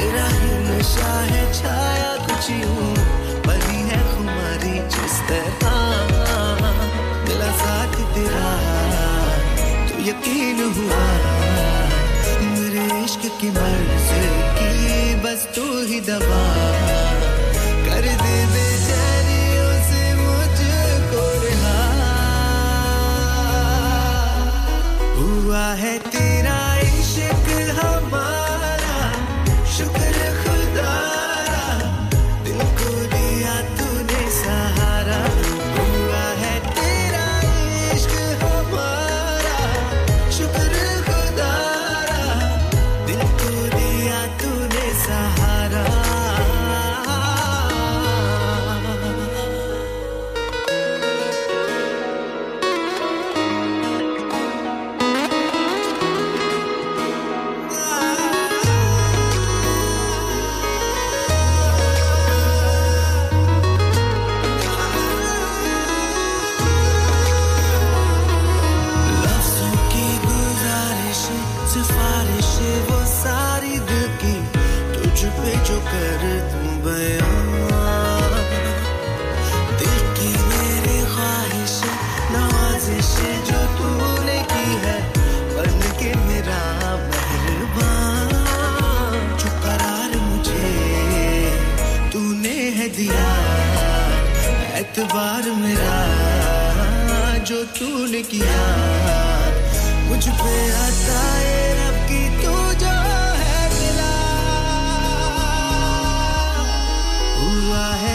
तेरा ही नशा है, छाया कुछ यूँ। बनी है खुमारी जिस तरह। मिला साथ तेरा तो यकीन हुआ। मेरे इश्क की मर्ज की, बस तू ही दबा। कर दे हुआ है एतबार मेरा, जो तूने किया। मुझ पे आता है रब की तू जो है मिला हुआ है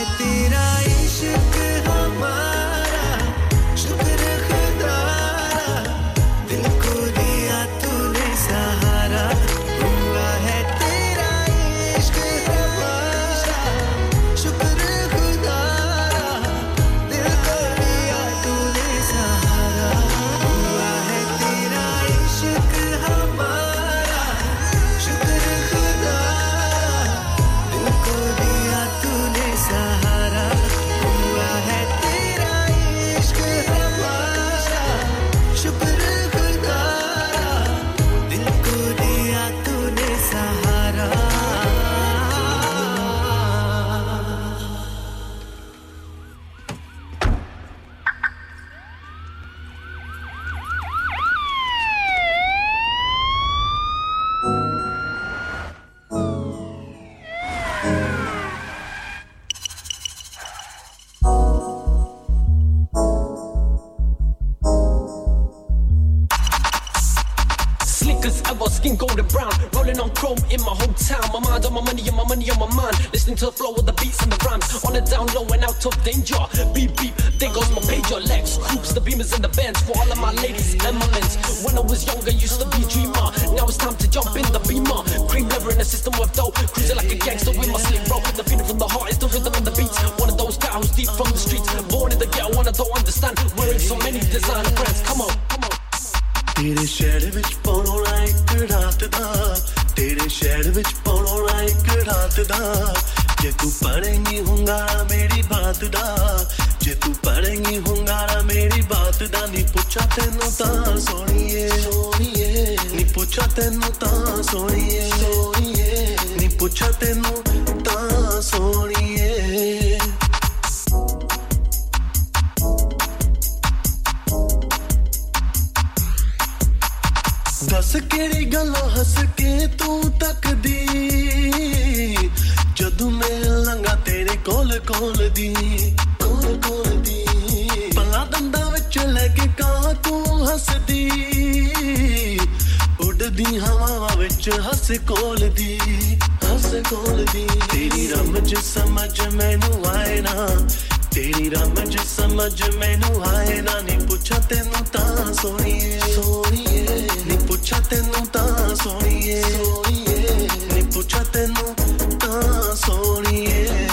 Rolling on chrome in my hometown. My mind on my money and my money on my mind. Listening to the flow of the beats and the rhymes. On the down low and out of danger. Beep beep, there goes my pager. legs. hoops, the beamers and the bands for all of my ladies and my men. When I was younger, used to be dreamer. Now it's time to jump in the beamer. Cream never in the system with dough. Cruising like a gangster with my slick roll. The feeling from the heart is the rhythm and the beats. One of those guys deep from the streets. Born in the ghetto and I don't understand. Wearing so many designer brands. Come on, come on. Did ਰਾਤ ਦਾ। ਜੇ ਤੂੰ ਪੜੇਂਗੀ ਹੁੰਗਾਰਾ ਮੇਰੀ ਬਾਤ ਦਾ। ਜੇ ਤੂੰ ਪੜੇਂਗੀ ਹੁੰਗਾਰਾ ਮੇਰੀ ਬਾਤ ਦਾ। ਨਹੀਂ ਪੁੱਛਾ ਤੈਨੂੰ ਤਾਂ ਸੋਣੀਏ ਸੋਣੀਏ ਨਹੀਂ ਪੁੱਛਾ ਤੈਨੂੰ ਤਾਂ ਸੋਣੀਏ ਸੋਣੀਏ ਨਹੀਂ ਪੁੱਛਾ ਤੈਨੂੰ ਹਵਾਵਾਂ ਵਿੱਚ ਹੱਸ ਕੋਲ ਦੀ ਹੱਸ ਕੋਲ ਦੀ ਤੇਰੀ ਰਮਜ ਸਮਝ ਮੈਨੂੰ ਆਏ ਨਾ ਤੇਰੀ ਰਮਜ ਸਮਝ ਮੈਨੂੰ ਆਏ ਨਾ। ਨਹੀਂ ਪੁੱਛਾ ਤੈਨੂੰ ਤਾਂ ਸੋਣੀਏ ਸੋਣੀਏ ਨਹੀਂ ਪੁੱਛਾ ਤੈਨੂੰ ਤਾਂ ਸੋਣੀਏ ਸੋਣੀਏ ਨਹੀਂ ਪੁੱਛਾ ਤੈਨੂੰ ਤਾਂ ਸੋਣੀਏ Baby,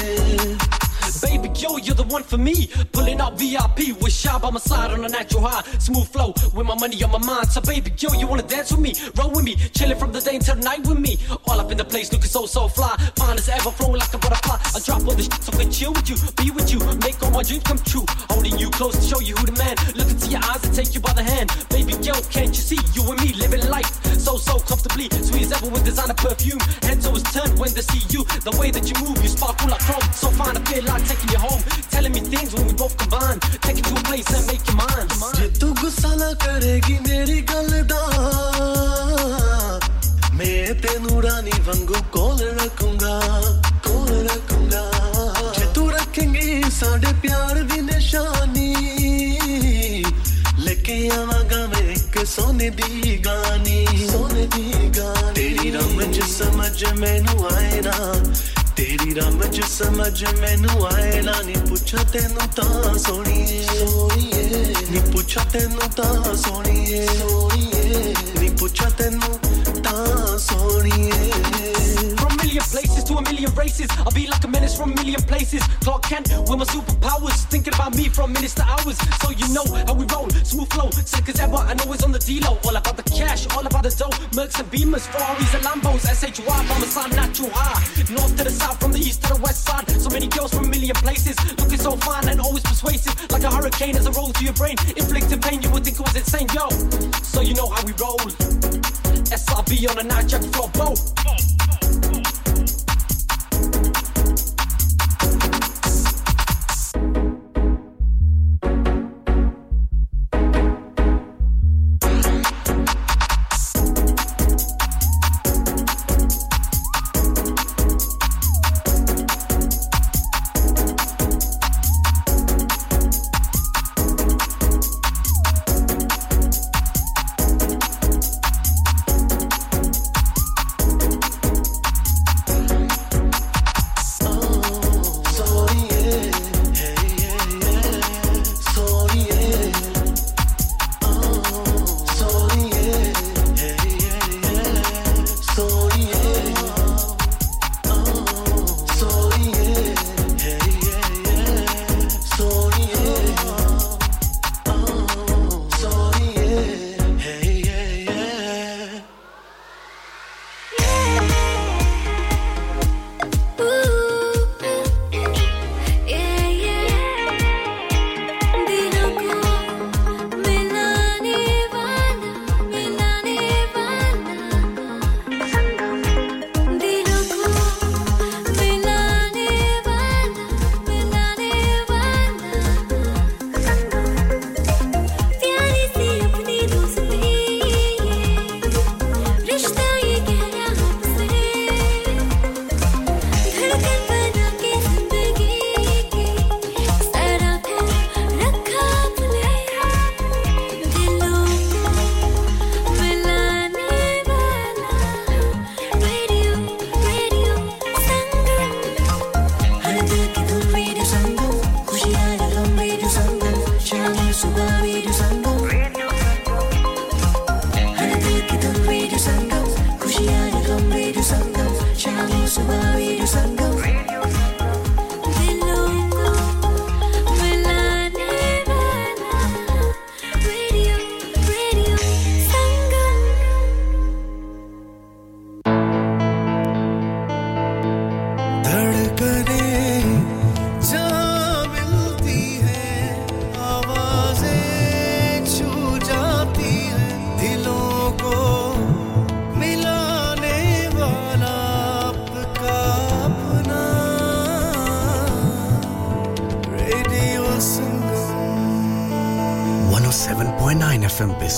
yo, you're the one for me. Pulling out VIP with Shy by my side on a natural high. Smooth flow with my money on my mind. So, baby, yo, you wanna dance with me? Roll with me, chilling from the day until night with me. All up in the place, looking so, so fly. Fine is ever, flowing like a butterfly. I drop all the shit so I can chill with you, be with you, make all my dreams come true. Holding you close to show you who the man. Look into your eyes and take you by the hand. Baby girl, can't you see? You and me living life so, so comfortably. Sweet as ever with designer perfume. Heads always turn when they see you. The way that you move, you sparkle like chrome. So fine, I feel like taking you home. Telling me things when we both combine. Take you to a place and make you mine. ਜੇ ਮੈਂ ਤੈਨੂੰ ਰਾਣੀ ਵਾਂਗੂ ਕੋਲ ਰੱਖੂੰਗਾ ਕੋਲ ਰੱਖੂੰਗਾ ਜੇ ਤੂੰ ਰੱਖੇਂਗੀ ਸਾਡੇ ਪਿਆਰ ਦੀ ਨਿਸ਼ਾਨੀ ਲੈ ਕੇ ਆਵਾਂਗਾ ਮੈਂ ਇੱਕ ਸੋਨੇ ਦੀ ਗਾਨੀ ਸੋਨੇ ਦੀ ਗਾਨੀ ਤੇਰੀ ਰਮਜ ਸਮਝ ਮੈਨੂੰ ਆਏ ਨਾ ਤੇਰੀ ਰਮਜ ਸਮਝ ਮੈਨੂੰ ਆਏ ਨਾ ਨਹੀਂ ਪੁੱਛਾ ਤੈਨੂੰ ਤਾਂ ਸੋਣੀਏ ਸੋਣੀਏ ਨੀ ਪੁੱਛਾ ਤੈਨੂੰ ਤਾਂ ਸੋਣੀਏ ਸੋਣੀਏ ਨੀ ਪੁੱਛਾ ਤੈਨੂੰ races. I'll be like a menace from a million places. Clark Kent with my superpowers. Thinking about me from minutes to hours. So you know how we roll. Smooth flow, sick as ever. I know it's on the D-Lo. All about the cash, all about the dough. Mercs and Beamers, Ferraris and Lambos. SHY from a side, natural high. North to the south, from the east to the west side. So many girls from a million places. Looking so fine and always persuasive. Like a hurricane as I roll through your brain. Inflicting pain, you would think it was insane, yo. So you know how we roll. SRB on a night jack floor boat.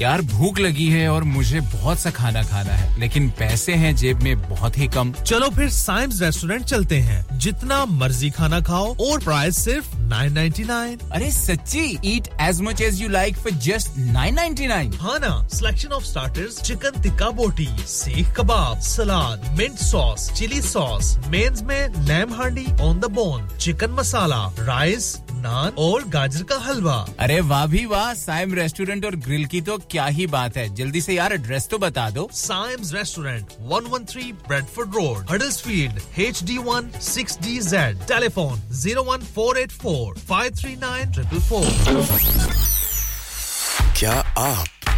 यार भूख लगी है और मुझे बहुत सा खाना खाना है लेकिन पैसे हैं जेब में बहुत ही कम। चलो फिर साइम्स रेस्टोरेंट चलते हैं। जितना मर्ज़ी खाना खाओ और प्राइस सिर्फ़ 9.99 अरे सच्ची eat as much as you like for just 9.99 हाँ ना selection of starters chicken tikka boti seekh kebab salad mint sauce chilli sauce mains में lamb handi on the bone chicken masala rice naan और गाजर का हलवा। अरे वाह भी वाह साइम रेस्टोरेंट और ग्रिल की तो क्या ही बात है। जल्दी से यार एड्रेस तो बता दो। Symons restaurant 113 Bradford road Huddersfield HD1 6DZ telephone 01484 539 क्या आप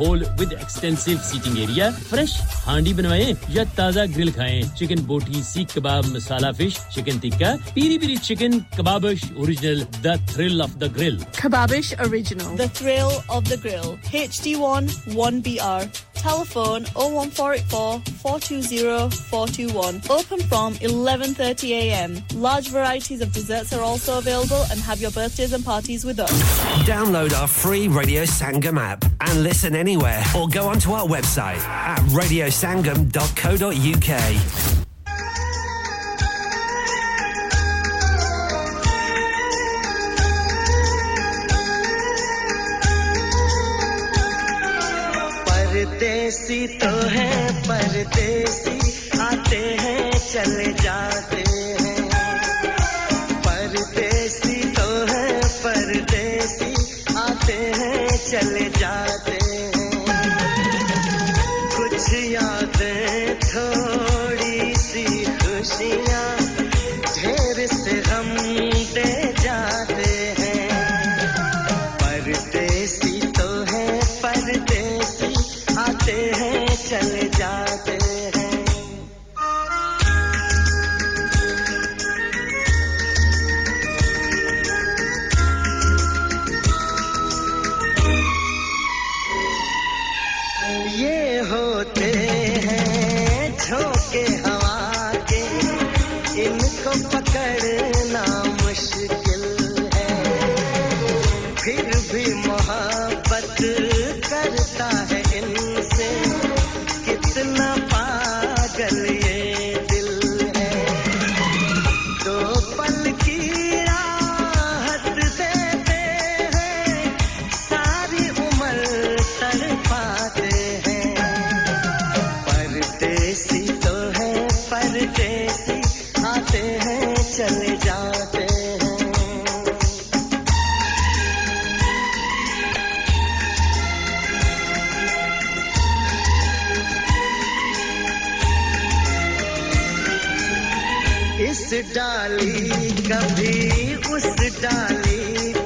With extensive seating area fresh handi बनवाएं या ताज़ा ग्रिल खाएं chicken boti seekh kebab masala fish chicken tikka peri peri chicken Kababish Original, the thrill of the grill. Kababish Original, the thrill of the grill. HD1 1BR. Telephone 01484 420 421. Open from 11:30 a.m. Large varieties of desserts are also available and have your birthdays and parties with us. Download our free Radio Sangam app and listen anywhere or go onto our website at radiosangam.co.uk. परदेसी तो है परदेसी आते हैं चले जाते डाली कभी उस डाली